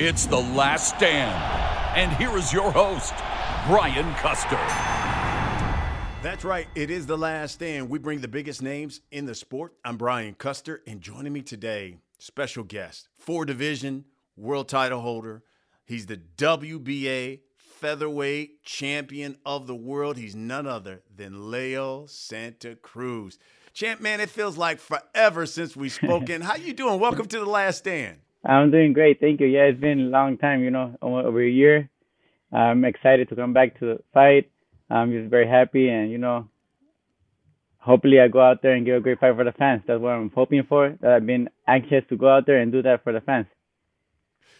It's the last stand. And here is your host, Brian Custer. That's right. It is the last stand. We bring the biggest names in the sport. I'm Brian Custer, and joining me today, special guest, four division world title holder. He's the WBA featherweight champion of the world. He's none other than Leo Santa Cruz. Champ, man, it feels like forever since we've spoken. How you doing? Welcome to the last stand. I'm doing great, thank you. Yeah, it's been a long time, you know, over a year. I'm excited to come back to the fight. I'm just very happy, and you know, hopefully I go out there and give a great fight for the fans. That's what I'm hoping for. That I've been anxious to go out there and do that for the fans.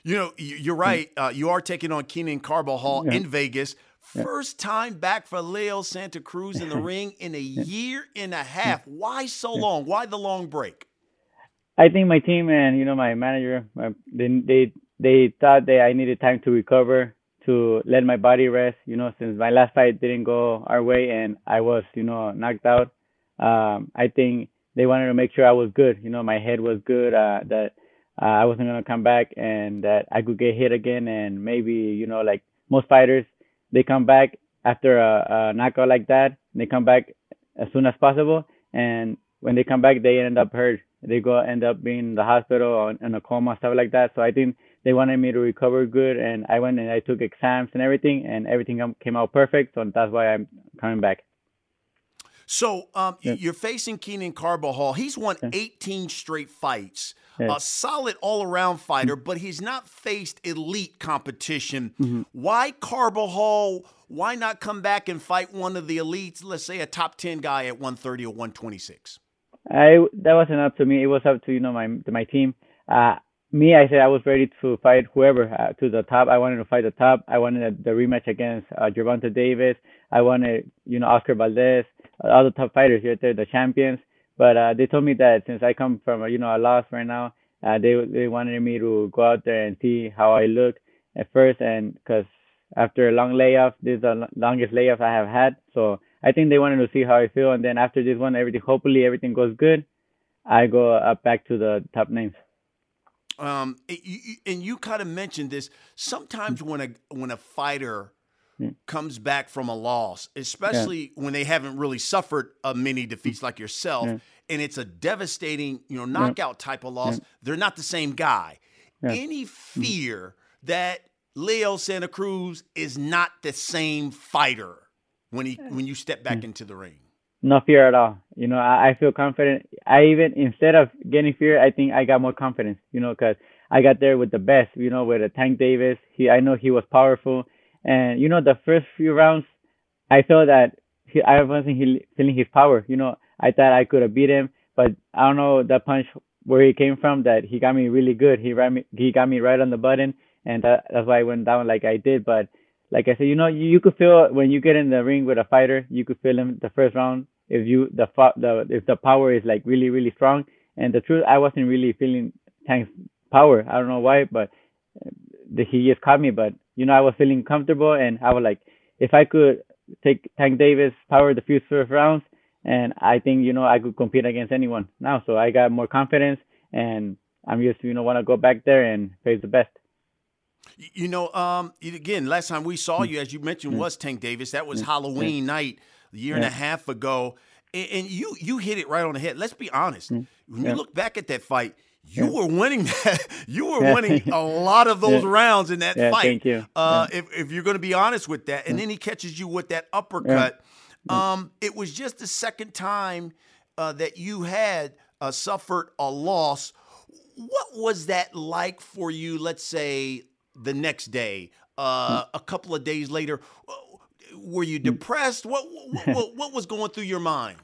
You know, you're right. Uh, you are taking on Keenan Carbajal yeah. in Vegas. First time back for Leo Santa Cruz in the ring in a year and a half. Why so long? Why the long break? I think my team and you know my manager, my, they they they thought that I needed time to recover, to let my body rest. You know, since my last fight didn't go our way and I was you know knocked out. Um, I think they wanted to make sure I was good. You know, my head was good. Uh, that uh, I wasn't gonna come back and that I could get hit again and maybe you know like most fighters, they come back after a, a knockout like that. They come back as soon as possible and when they come back they end up hurt they go end up being in the hospital or in a coma stuff like that so i think they wanted me to recover good and i went and i took exams and everything and everything came out perfect so that's why i'm coming back so um, yeah. you're facing Keenan Carbajal. He's won 18 straight fights. Yeah. A solid all-around fighter, mm-hmm. but he's not faced elite competition. Mm-hmm. Why Carbajal? Why not come back and fight one of the elites? Let's say a top 10 guy at 130 or 126. I that wasn't up to me. It was up to you know my my team. Uh, me, I said I was ready to fight whoever uh, to the top. I wanted to fight the top. I wanted the rematch against uh, Gervonta Davis. I wanted you know Oscar Valdez, all the top fighters right there, the champions. But uh, they told me that since I come from a, you know a loss right now, uh, they they wanted me to go out there and see how I look at first, and because after a long layoff, this is the longest layoff I have had, so I think they wanted to see how I feel, and then after this one, everything hopefully everything goes good. I go up back to the top names. Um, and you kind of mentioned this. Sometimes when a when a fighter yeah. comes back from a loss, especially yeah. when they haven't really suffered a many defeats like yourself, yeah. and it's a devastating, you know, knockout type of loss, they're not the same guy. Any mm-hmm. fear that Leo Santa Cruz is not the same fighter? When he when you step back into the ring? No fear at all. You know, I, I feel confident. I even instead of getting fear, I think I got more confidence. You know, because I got there with the best. You know, with a Tank Davis. He, I know he was powerful, and you know, the first few rounds, I felt that he, I wasn't feeling his power. You know, I thought I could have beat him, but I don't know the punch where he came from. That he got me really good. He ran me, he got me right on the button, and that, that's why I went down like I did. But like I said, you know, you, you could feel when you get in the ring with a fighter, you could feel him the first round if you the the if the power is like really really strong. And the truth, I wasn't really feeling Tank's power. I don't know why, but the, he just caught me. But you know, I was feeling comfortable, and I was like, if I could take Tank Davis power the few first rounds, and I think you know I could compete against anyone now. So I got more confidence, and I'm just you know want to go back there and face the best. You know, um, again, last time we saw you, as you mentioned, was Tank Davis. That was Halloween night a year and a half ago, and, you you hit it right on the head. Let's be honest. When you look back at that fight, you were winning that. You were winning a lot of those rounds in that yeah, fight. Thank you. Uh, if, if you're going to be honest with that, and then he catches you with that uppercut. Um, it was just the second time uh, that you had uh, suffered a loss. What was that like for you? Let's say the next day, uh, a couple of days later. Were you depressed? What, what what was going through your mind?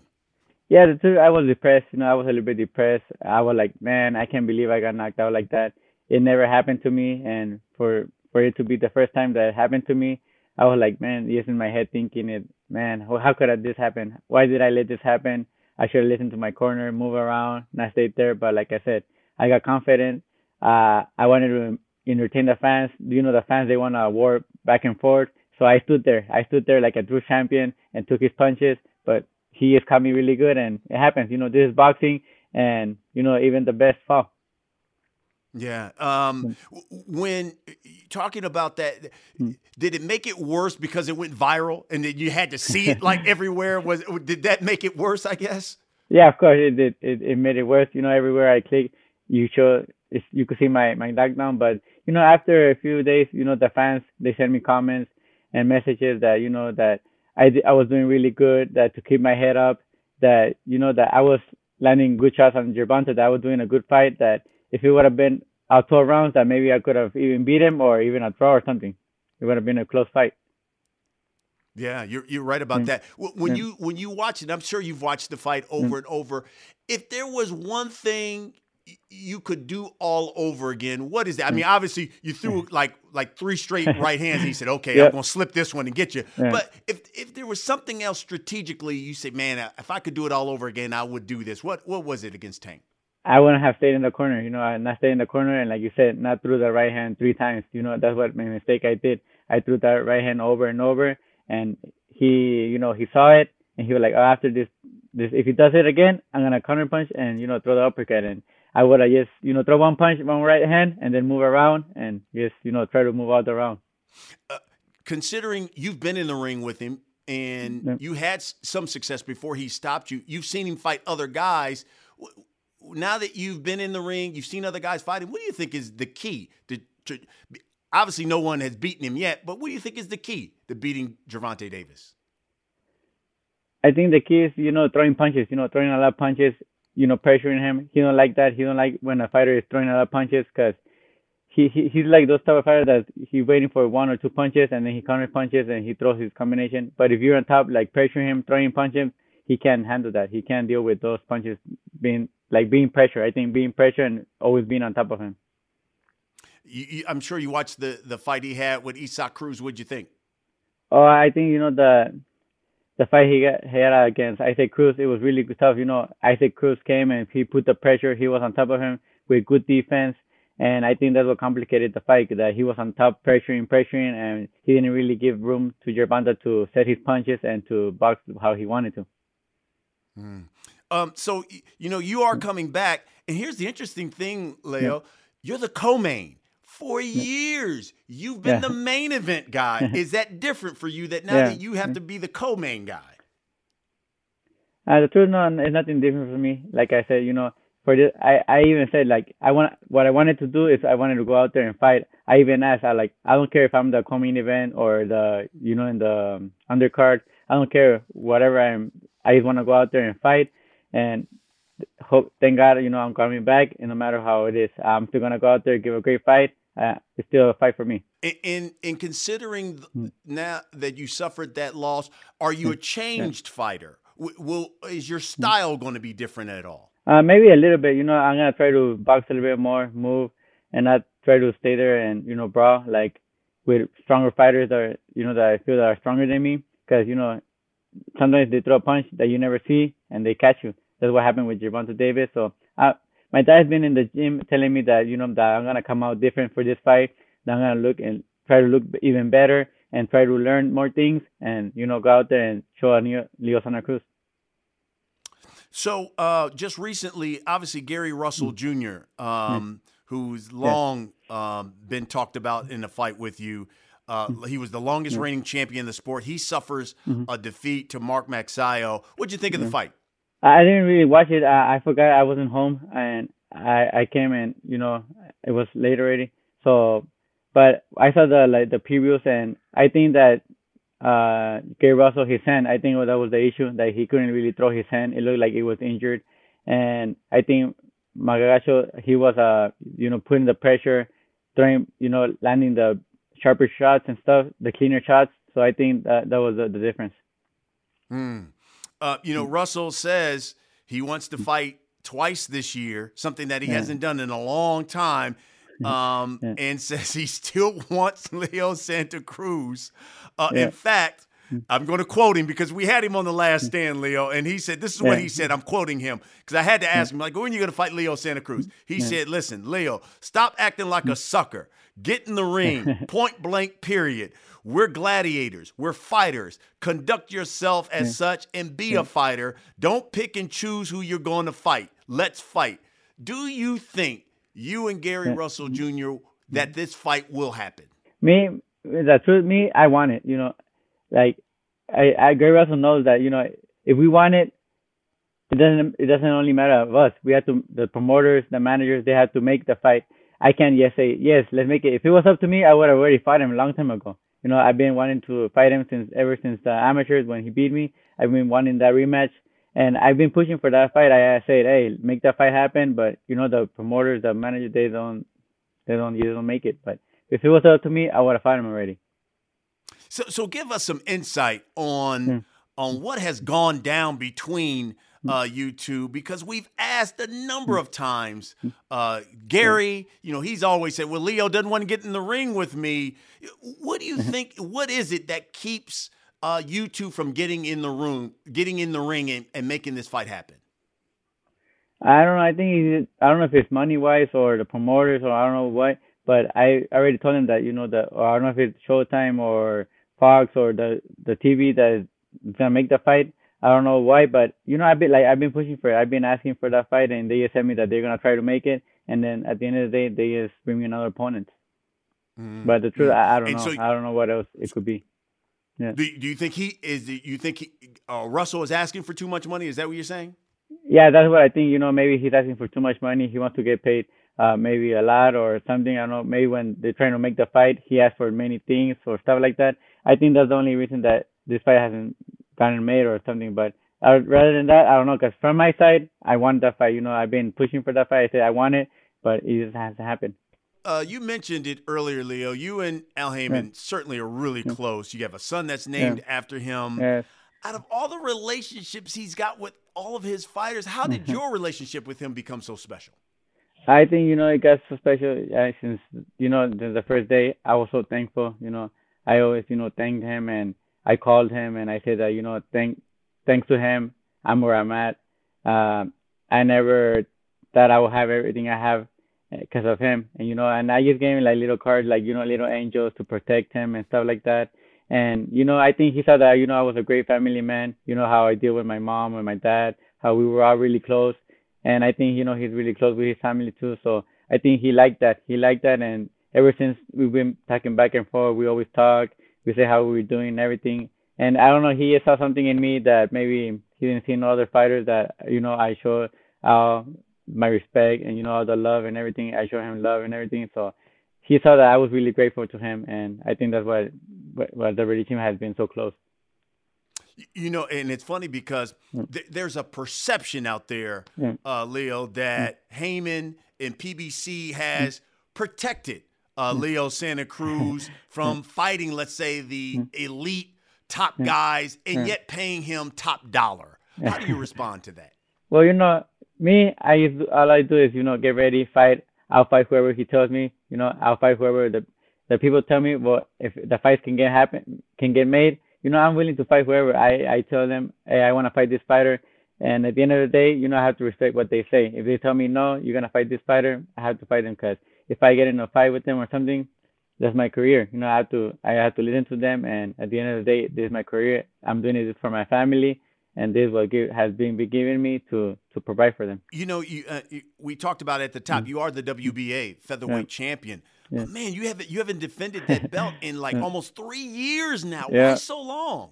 Yeah, the truth, I was depressed. You know, I was a little bit depressed. I was like, man, I can't believe I got knocked out like that. It never happened to me, and for for it to be the first time that it happened to me, I was like, man, just in my head thinking it, man, how could this happen? Why did I let this happen? I should have listened to my corner, move around, not stayed there. But like I said, I got confident. Uh, I wanted to entertain the fans. Do you know, the fans they want to war back and forth. So I stood there. I stood there like a true champion and took his punches. But he is coming really good, and it happens. You know, this is boxing, and you know, even the best fall. Yeah. Um, when talking about that, hmm. did it make it worse because it went viral and that you had to see it like everywhere? Was did that make it worse? I guess. Yeah, of course it did. It, it made it worse. You know, everywhere I click, you show you could see my my knockdown. But you know, after a few days, you know, the fans they send me comments and messages that you know that I I was doing really good. That to keep my head up. That you know that I was landing good shots on Gervonta. That I was doing a good fight. That if it would have been out 12 rounds, that maybe I could have even beat him or even a draw or something. It would have been a close fight. Yeah, you're you're right about mm. that. When yeah. you when you watch it, I'm sure you've watched the fight over mm. and over. If there was one thing you could do all over again, what is that? I mm. mean, obviously you threw like like three straight right hands. And he said, "Okay, yep. I'm gonna slip this one and get you." Yeah. But if if there was something else strategically, you say, "Man, if I could do it all over again, I would do this." What what was it against Tank? I wouldn't have stayed in the corner, you know, I not stay in the corner and like you said, not threw the right hand three times. You know, that's what my mistake I did. I threw that right hand over and over and he, you know, he saw it and he was like, Oh, after this this if he does it again, I'm gonna counter punch and, you know, throw the uppercut and I would have just, you know, throw one punch, one right hand and then move around and just, you know, try to move out the round. Uh, considering you've been in the ring with him and yeah. you had some success before he stopped you, you've seen him fight other guys now that you've been in the ring, you've seen other guys fighting. What do you think is the key to, to obviously no one has beaten him yet, but what do you think is the key to beating Gervonta Davis? I think the key is you know throwing punches. You know throwing a lot of punches. You know pressuring him. He don't like that. He don't like when a fighter is throwing a lot of punches because he, he he's like those type of fighter that he's waiting for one or two punches and then he counter punches and he throws his combination. But if you're on top, like pressuring him, throwing punches, he can't handle that. He can't deal with those punches being like being pressure. I think being pressure and always being on top of him. You, you, I'm sure you watched the the fight he had with Isaac Cruz. What'd you think? Oh, I think you know the the fight he got he had against Isaac Cruz. It was really tough. You know, Isaac Cruz came and he put the pressure. He was on top of him with good defense. And I think that's what complicated the fight, that he was on top, pressuring, pressuring, and he didn't really give room to Gervonta to set his punches and to box how he wanted to. Mm. Um, so you know you are coming back, and here's the interesting thing, Leo. Yeah. You're the co-main. For years, you've been yeah. the main event guy. Is that different for you? That now yeah. that you have to be the co-main guy. Uh, the truth, no, it's nothing different for me. Like I said, you know, for this, I, I even said like I want what I wanted to do is I wanted to go out there and fight. I even asked, I like I don't care if I'm the co-main event or the you know in the um, undercard. I don't care whatever I'm. I just want to go out there and fight and hope thank God you know I'm coming back and no matter how it is I'm still gonna go out there give a great fight uh, it's still a fight for me. In in considering mm. now that you suffered that loss are you a changed yeah. fighter will is your style going to be different at all? Uh, maybe a little bit you know I'm gonna try to box a little bit more move and not try to stay there and you know brawl. Like with stronger fighters that you know that I feel that are stronger than me because you know sometimes they throw a punch that you never see and they catch you. That's what happened with Gervonta Davis. So uh, my dad's been in the gym telling me that you know that I'm gonna come out different for this fight. That I'm gonna look and try to look even better and try to learn more things and you know go out there and show a new Leo Santa Cruz. So uh, just recently, obviously Gary Russell mm. Jr., um, mm. who's long um, been talked about in a fight with you. Uh, mm. he was the longest reigning champion in the sport. He suffers mm-hmm. a defeat to Mark Magsayo. What'd you think of the fight? I didn't really watch it. I, I forgot I wasn't home, and I I came and you know it was late already. So, but I saw the like the previews and I think that uh Gary Russell his hand I think that was the issue that he couldn't really throw his hand. It looked like it was injured, and I think Magacho he was uh you know putting the pressure, throwing you know landing the sharper shots and stuff, the cleaner shots. So I think that that was the, the difference. Mm. Uh, you know, hmm. Russell says he wants to hmm. fight twice this year, something that he yeah. hasn't done in a long time. Hmm. Um, yeah. and says he still wants Leo Santa Cruz. Uh, yeah. In fact, I'm going to quote him because we had him on the last stand, Leo, and he said, This is what he said. I'm quoting him because I had to ask him, like, when are you going to fight Leo Santa Cruz? He said, Listen, Leo, stop acting like a sucker. Get in the ring, point blank, period. We're gladiators. We're fighters. Conduct yourself as yeah. such and be yeah. a fighter. Don't pick and choose who you're going to fight. Let's fight. Do you think you and Gary yeah. Russell mm-hmm. Jr. Mm-hmm. that this fight will happen? Me, the truth, me, I want it. You know, like I, I Gary Russell knows that you know if we want it, it doesn't it doesn't only matter of us. We have to the promoters, the managers, they have to make the fight. I can't just say yes, let's make it. If it was up to me, I would have already fought him a long time ago. You know, I've been wanting to fight him since ever since the amateurs when he beat me. I've been wanting that rematch, and I've been pushing for that fight. I, I said, hey, make that fight happen, but you know, the promoters, the managers, they don't, they don't, they don't make it. But if it was up to me, I would have fought him already. So, so give us some insight on mm. on what has gone down between uh, you two because we've asked a number of times. Uh, Gary, you know, he's always said, "Well, Leo doesn't want to get in the ring with me." What do you think? What is it that keeps uh, you two from getting in the room, getting in the ring, and, and making this fight happen? I don't know. I think I don't know if it's money wise or the promoters or I don't know what. But I already told him that you know that or I don't know if it's Showtime or Fox or the the TV that is gonna make the fight. I don't know why, but you know, I've been like I've been pushing for it. I've been asking for that fight, and they just tell me that they're gonna try to make it, and then at the end of the day, they just bring me another opponent. Mm-hmm. But the truth, I, I don't and know. So, I don't know what else it could be. Yeah. Do, do you think he is? Do you think he, uh, Russell is asking for too much money? Is that what you're saying? Yeah, that's what I think. You know, maybe he's asking for too much money. He wants to get paid, uh, maybe a lot or something. I don't know. Maybe when they're trying to make the fight, he asks for many things or stuff like that. I think that's the only reason that this fight hasn't gotten made or something. But uh, rather than that, I don't know. Cause from my side, I want that fight. You know, I've been pushing for that fight. I said I want it, but it just has to happen. Uh, you mentioned it earlier, Leo. You and Al Haymon yeah. certainly are really yeah. close. You have a son that's named yeah. after him. Yes. Out of all the relationships he's got with all of his fighters, how did your relationship with him become so special? I think you know it got so special uh, since you know the, the first day. I was so thankful. You know, I always you know thanked him and I called him and I said that you know thank thanks to him, I'm where I'm at. Uh, I never thought I would have everything I have because of him. And you know, and I just gave him like little cards, like you know, little angels to protect him and stuff like that. And you know, I think he saw that you know I was a great family man. You know how I deal with my mom and my dad, how we were all really close. And I think you know he's really close with his family too. So I think he liked that. He liked that, and ever since we've been talking back and forth, we always talk. We say how we're doing and everything. And I don't know, he saw something in me that maybe he didn't see in other fighters that you know I show uh, my respect and you know all the love and everything. I show him love and everything. So he saw that I was really grateful to him, and I think that's why why the really team has been so close. You know, and it's funny because mm. th- there's a perception out there, mm. uh, Leo, that mm. Haymon and PBC has protected uh, Leo Santa Cruz from fighting, let's say, the elite top guys and yet paying him top dollar. How do you respond to that? Well, you know, me, I all I do is you know get ready, fight. I'll fight whoever he tells me. You know, I'll fight whoever the the people tell me. Well, if the fights can get happen, can get made. You know, I'm willing to fight whoever. I I tell them, hey, I want to fight this fighter. And at the end of the day, you know, I have to respect what they say. If they tell me no, you're gonna fight this fighter, I have to fight them because if I get in a fight with them or something, that's my career. You know, I have to I have to listen to them, and at the end of the day, this is my career. I'm doing it for my family, and this is what give, has been given me to to provide for them. You know, you, uh, you we talked about at the top. Mm-hmm. You are the WBA featherweight yeah. champion. Yeah. But man, you haven't you haven't defended that belt in like almost three years now. Yeah. Why so long?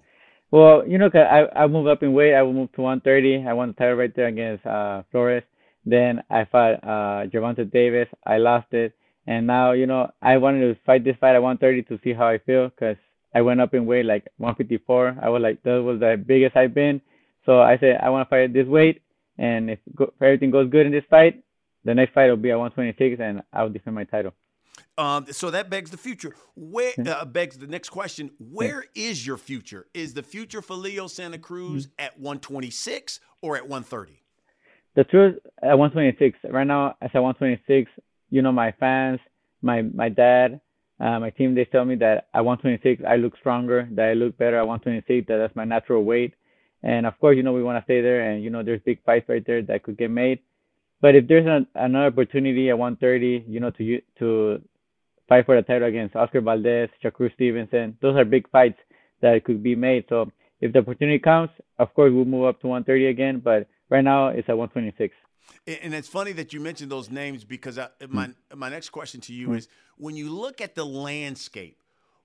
Well, you know, I I moved up in weight. I moved to 130. I won the title right there against uh, Flores. Then I fought uh, Gervonta Davis. I lost it, and now you know I wanted to fight this fight at 130 to see how I feel because I went up in weight like 154. I was like that was the biggest I've been. So I said I want to fight at this weight, and if, go, if everything goes good in this fight, the next fight will be at 126, and I'll defend my title. Um, so that begs the future. Where uh, begs the next question? Where is your future? Is the future for Leo Santa Cruz Mm-hmm. at 126 or at 130? The truth at 126 right now. As at 126, you know my fans, my my dad, uh, my team. They tell me that at 126 I look stronger, that I look better at 126. That that's my natural weight, and of course you know we want to stay there, and you know there's big fights right there that could get made. But if there's an, another opportunity at 130, you know to to fight for the title against Oscar Valdez, Shakur Stevenson, those are big fights that could be made. So if the opportunity comes, of course we'll move up to 130 again. But right now it's at 126. And- And it's funny that you mentioned those names because I, hmm. my my next question to you hmm. is: when you look at the landscape,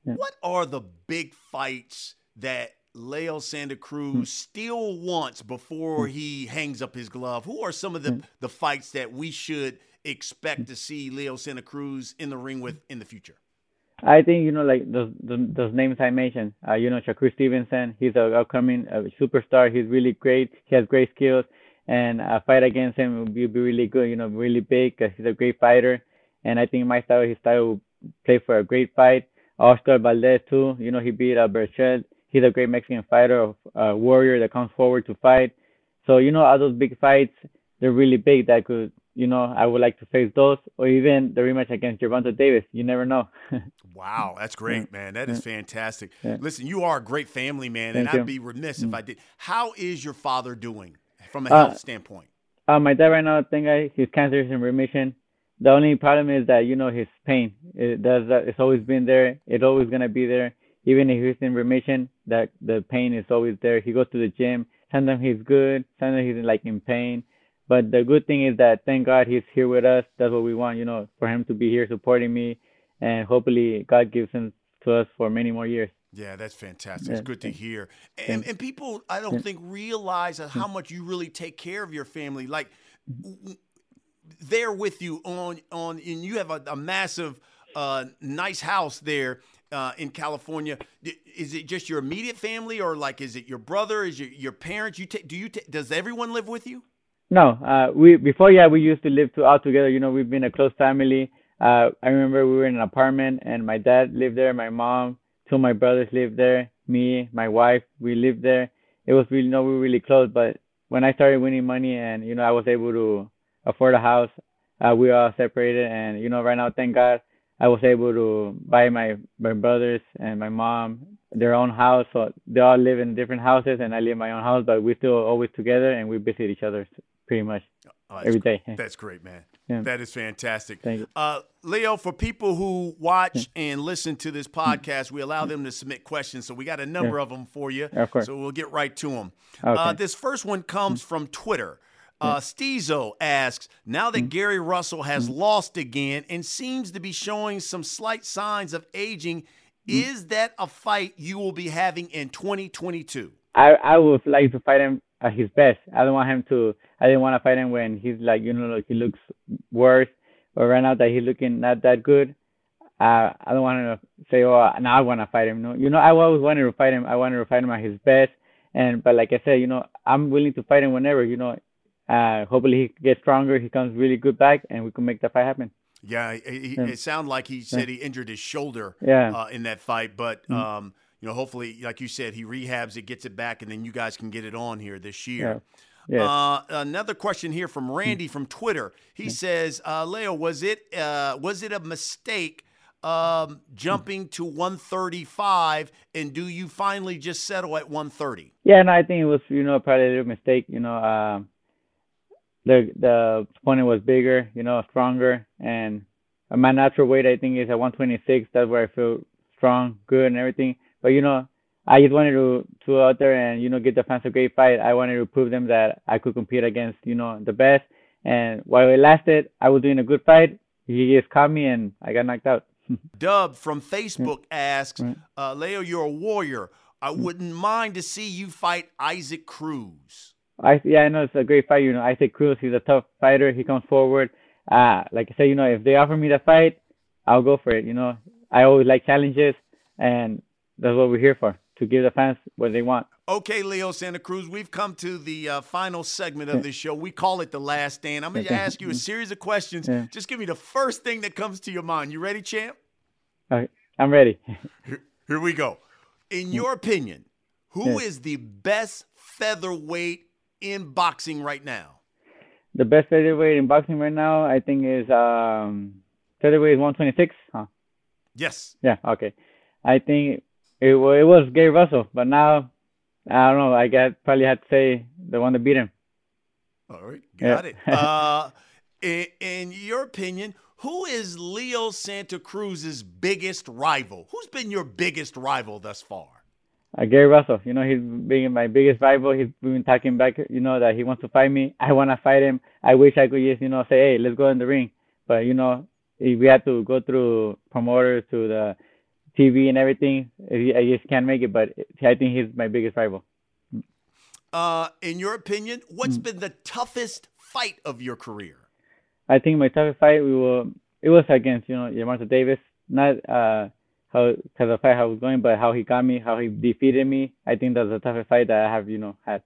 what are the big fights that Leo Santa Cruz hmm. still wants before he hangs up his glove? Who are some of the the fights that we should expect to see Leo Santa Cruz in the ring with in the future? I think you know like those those, those names I mentioned. Uh, you know Shakur Stevenson, he's a upcoming uh, superstar. He's really great. He has great skills, and a fight against him would be, be really good. You know, really big because he's a great fighter. And I think my style, his style, will play for a great fight. Oscar Valdez too. You know, he beat uh, Berchelt. He's a great Mexican fighter, a warrior that comes forward to fight. So you know, all those big fights, they're really big. That could, you know, I would like to face those, or even the rematch against Gervonta Davis. You never know. Wow, that's great, man. That is fantastic. Yeah. Listen, you are a great family man, and Thank you. I'd be remiss if I did. How is your father doing from a Uh, health standpoint? Uh, my dad right now, thank God, his cancer is in remission. The only problem is that you know his pain. It does. that It's always been there. It's always gonna be there. Even if he's in remission, that the pain is always there. He goes to the gym. Sometimes he's good. Sometimes he's like in pain. But the good thing is that thank God he's here with us. That's what we want. You know, for him to be here supporting me, and hopefully God gives him to us for many more years. Yeah, that's fantastic. It's good to hear. And, and people, I don't think, realize how much you really take care of your family. Like, they're with you on on, and you have a, a massive, uh, nice house there uh, in California. Is it just your immediate family, or like, is it your brother? Is your your parents? You take? Do you? ta- does everyone live with you? No, uh, we before yeah we used to live to, all together. You know, we've been a close family. Uh, I remember we were in an apartment and my dad lived there, my mom, two my brothers lived there, me, my wife, we lived there. It was really no, we were really close. But when I started winning money and you know I was able to afford a house, uh, we all separated. And you know right now, thank God, I was able to buy my my brothers and my mom their own house. So they all live in different houses and I live in my own house, but we're still always together and we visit each other pretty much Oh, every great. day. That's great, man. Yeah. That is fantastic. Thank you. Uh, Leo, for people who watch and listen to this podcast, we allow them to submit questions. So we got a number of them for you. Of course. So we'll get right to them. Okay. Uh, this first one comes from Twitter. Uh, asks, now that Gary Russell has lost again and seems to be showing some slight signs of aging, is that a fight you will be having in 2022? I I would like to fight him at his best. I don't want him to. I didn't want to fight him when he's like you know like he looks worse or right now that he's looking not that good. Uh, I don't want to say oh now I want to fight him. No, you know I always wanted to fight him. I wanted to fight him at his best. And but like I said, you know I'm willing to fight him whenever. You know, uh, hopefully he gets stronger. He comes really good back, and we can make the fight happen. Yeah, he, he- it sounded like he said he injured his shoulder Yeah. Mm-hmm. uh, in that fight, but um, you know, hopefully, like you said, he rehabs it, gets it back, and then you guys can get it on here this year. Yes. Uh, another question here from Randy from Twitter. He says, uh, "Leo, was it uh, was it a mistake um, jumping to 135, and do you finally just settle at 130?" Yeah, no, I think it was you know probably a little mistake. You know, um, the the opponent was bigger, you know, stronger, and my natural weight I think is at 126. That's where I feel strong, good, and everything. But you know, I just wanted to to go out there and you know get the fans a great fight. I wanted to prove them that I could compete against you know the best. And while it lasted, I was doing a good fight. He just caught me and I got knocked out. Dub from Facebook asks, uh, Leo, you're a warrior. I wouldn't mind to see you fight Isaac Cruz. I yeah, I know it's a great fight. You know, Isaac Cruz, he's a tough fighter. He comes forward. Uh, like I said, you know, if they offer me the fight, I'll go for it. You know, I always like challenges, and that's what we're here for to give the fans what they want. Okay, Leo Santa Cruz, we've come to the uh, final segment of this show. We call it the last stand. I'm going to ask you a series of questions. Yeah. Just give me the first thing that comes to your mind. You ready, champ? I'm ready. here, here, we go. In your opinion, who is the best featherweight in boxing right now? The best featherweight in boxing right now, I think, is um, featherweight is 126. Huh? Yes. Yeah. Okay. I think it, it was Gary Russell, but now I don't know. I got probably had to say the one that beat him. All right, got yeah. it. Uh, in, in, your opinion, who is Leo Santa Cruz's biggest rival? Who's been your biggest rival thus far? Uh, Gary Russell. You know, he's been my biggest rival. He's been talking back. You know that he wants to fight me. I want to fight him. I wish I could just, you know, say, hey, let's go in the ring. But you know, we had to go through promoters to the TV and everything. I just can't make it, but I think he's my biggest rival. Uh, in your opinion, what's mm. been the toughest fight of your career? I think my toughest fight we were it was against you know Gervonta Davis. Not uh how because of fight how it was going, but how he got me, how he defeated me. I think that's the toughest fight that I have you know had.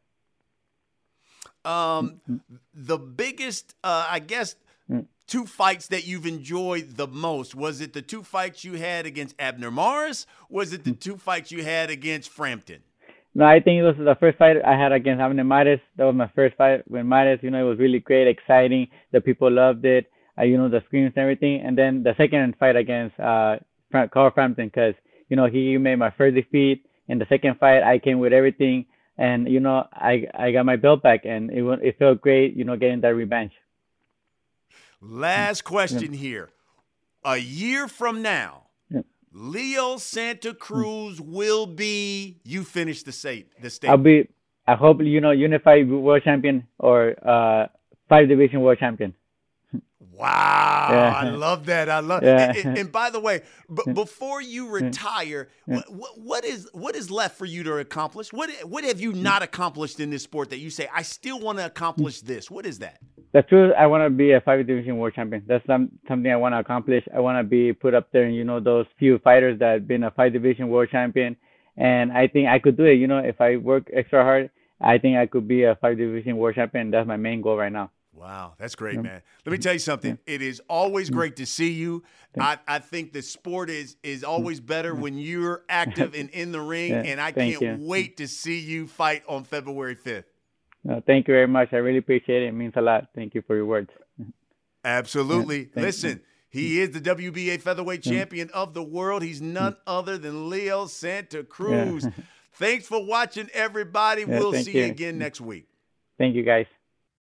Um, mm-hmm. the biggest, uh, I guess, mm two fights that you've enjoyed the most? Was it the two fights you had against Abner Mares? Was it the two fights you had against Frampton? No, I think it was the first fight I had against Abner Mares. That was my first fight with Mares. You know, it was really great, exciting. The people loved it. Uh, you know, the screams and everything. And then the second fight against uh, Carl Frampton, because you know he made my first defeat. In the second fight, I came with everything, and you know, I I got my belt back, and it it felt great. You know, getting that revenge. Last question here. A year from now, Leo Santa Cruz will be. You finish the state. The state. I'll be. I hope you know unified world champion or uh, five division world champion. Wow, yeah. I love that. I love. Yeah. And, and, by the way, b- before you retire, what, what is what is left for you to accomplish? What what have you mm. not accomplished in this sport that you say I still want to mm. accomplish this? What is that? The truth, I want to be a five division world champion. That's some something I want to accomplish. I want to be put up there, and you know those few fighters that have been a five division world champion, and I think I could do it. You know, if I work extra hard, I think I could be a five division world champion. That's my main goal right now. Wow, that's great, yeah. man. Let me tell you something. Yeah. It is always mm. great to see you. I, I think the sport is is always mm. better when you're active and in the ring, yeah. and I can't you. wait to see you fight on February 5th. No, thank you very much. I really appreciate it. It means a lot. Thank you for your words. Absolutely. Listen, he is the WBA featherweight champion of the world. He's mm. none other than Leo Santa Cruz. Thanks for watching, everybody. we'll see you again next week. Thank you, guys.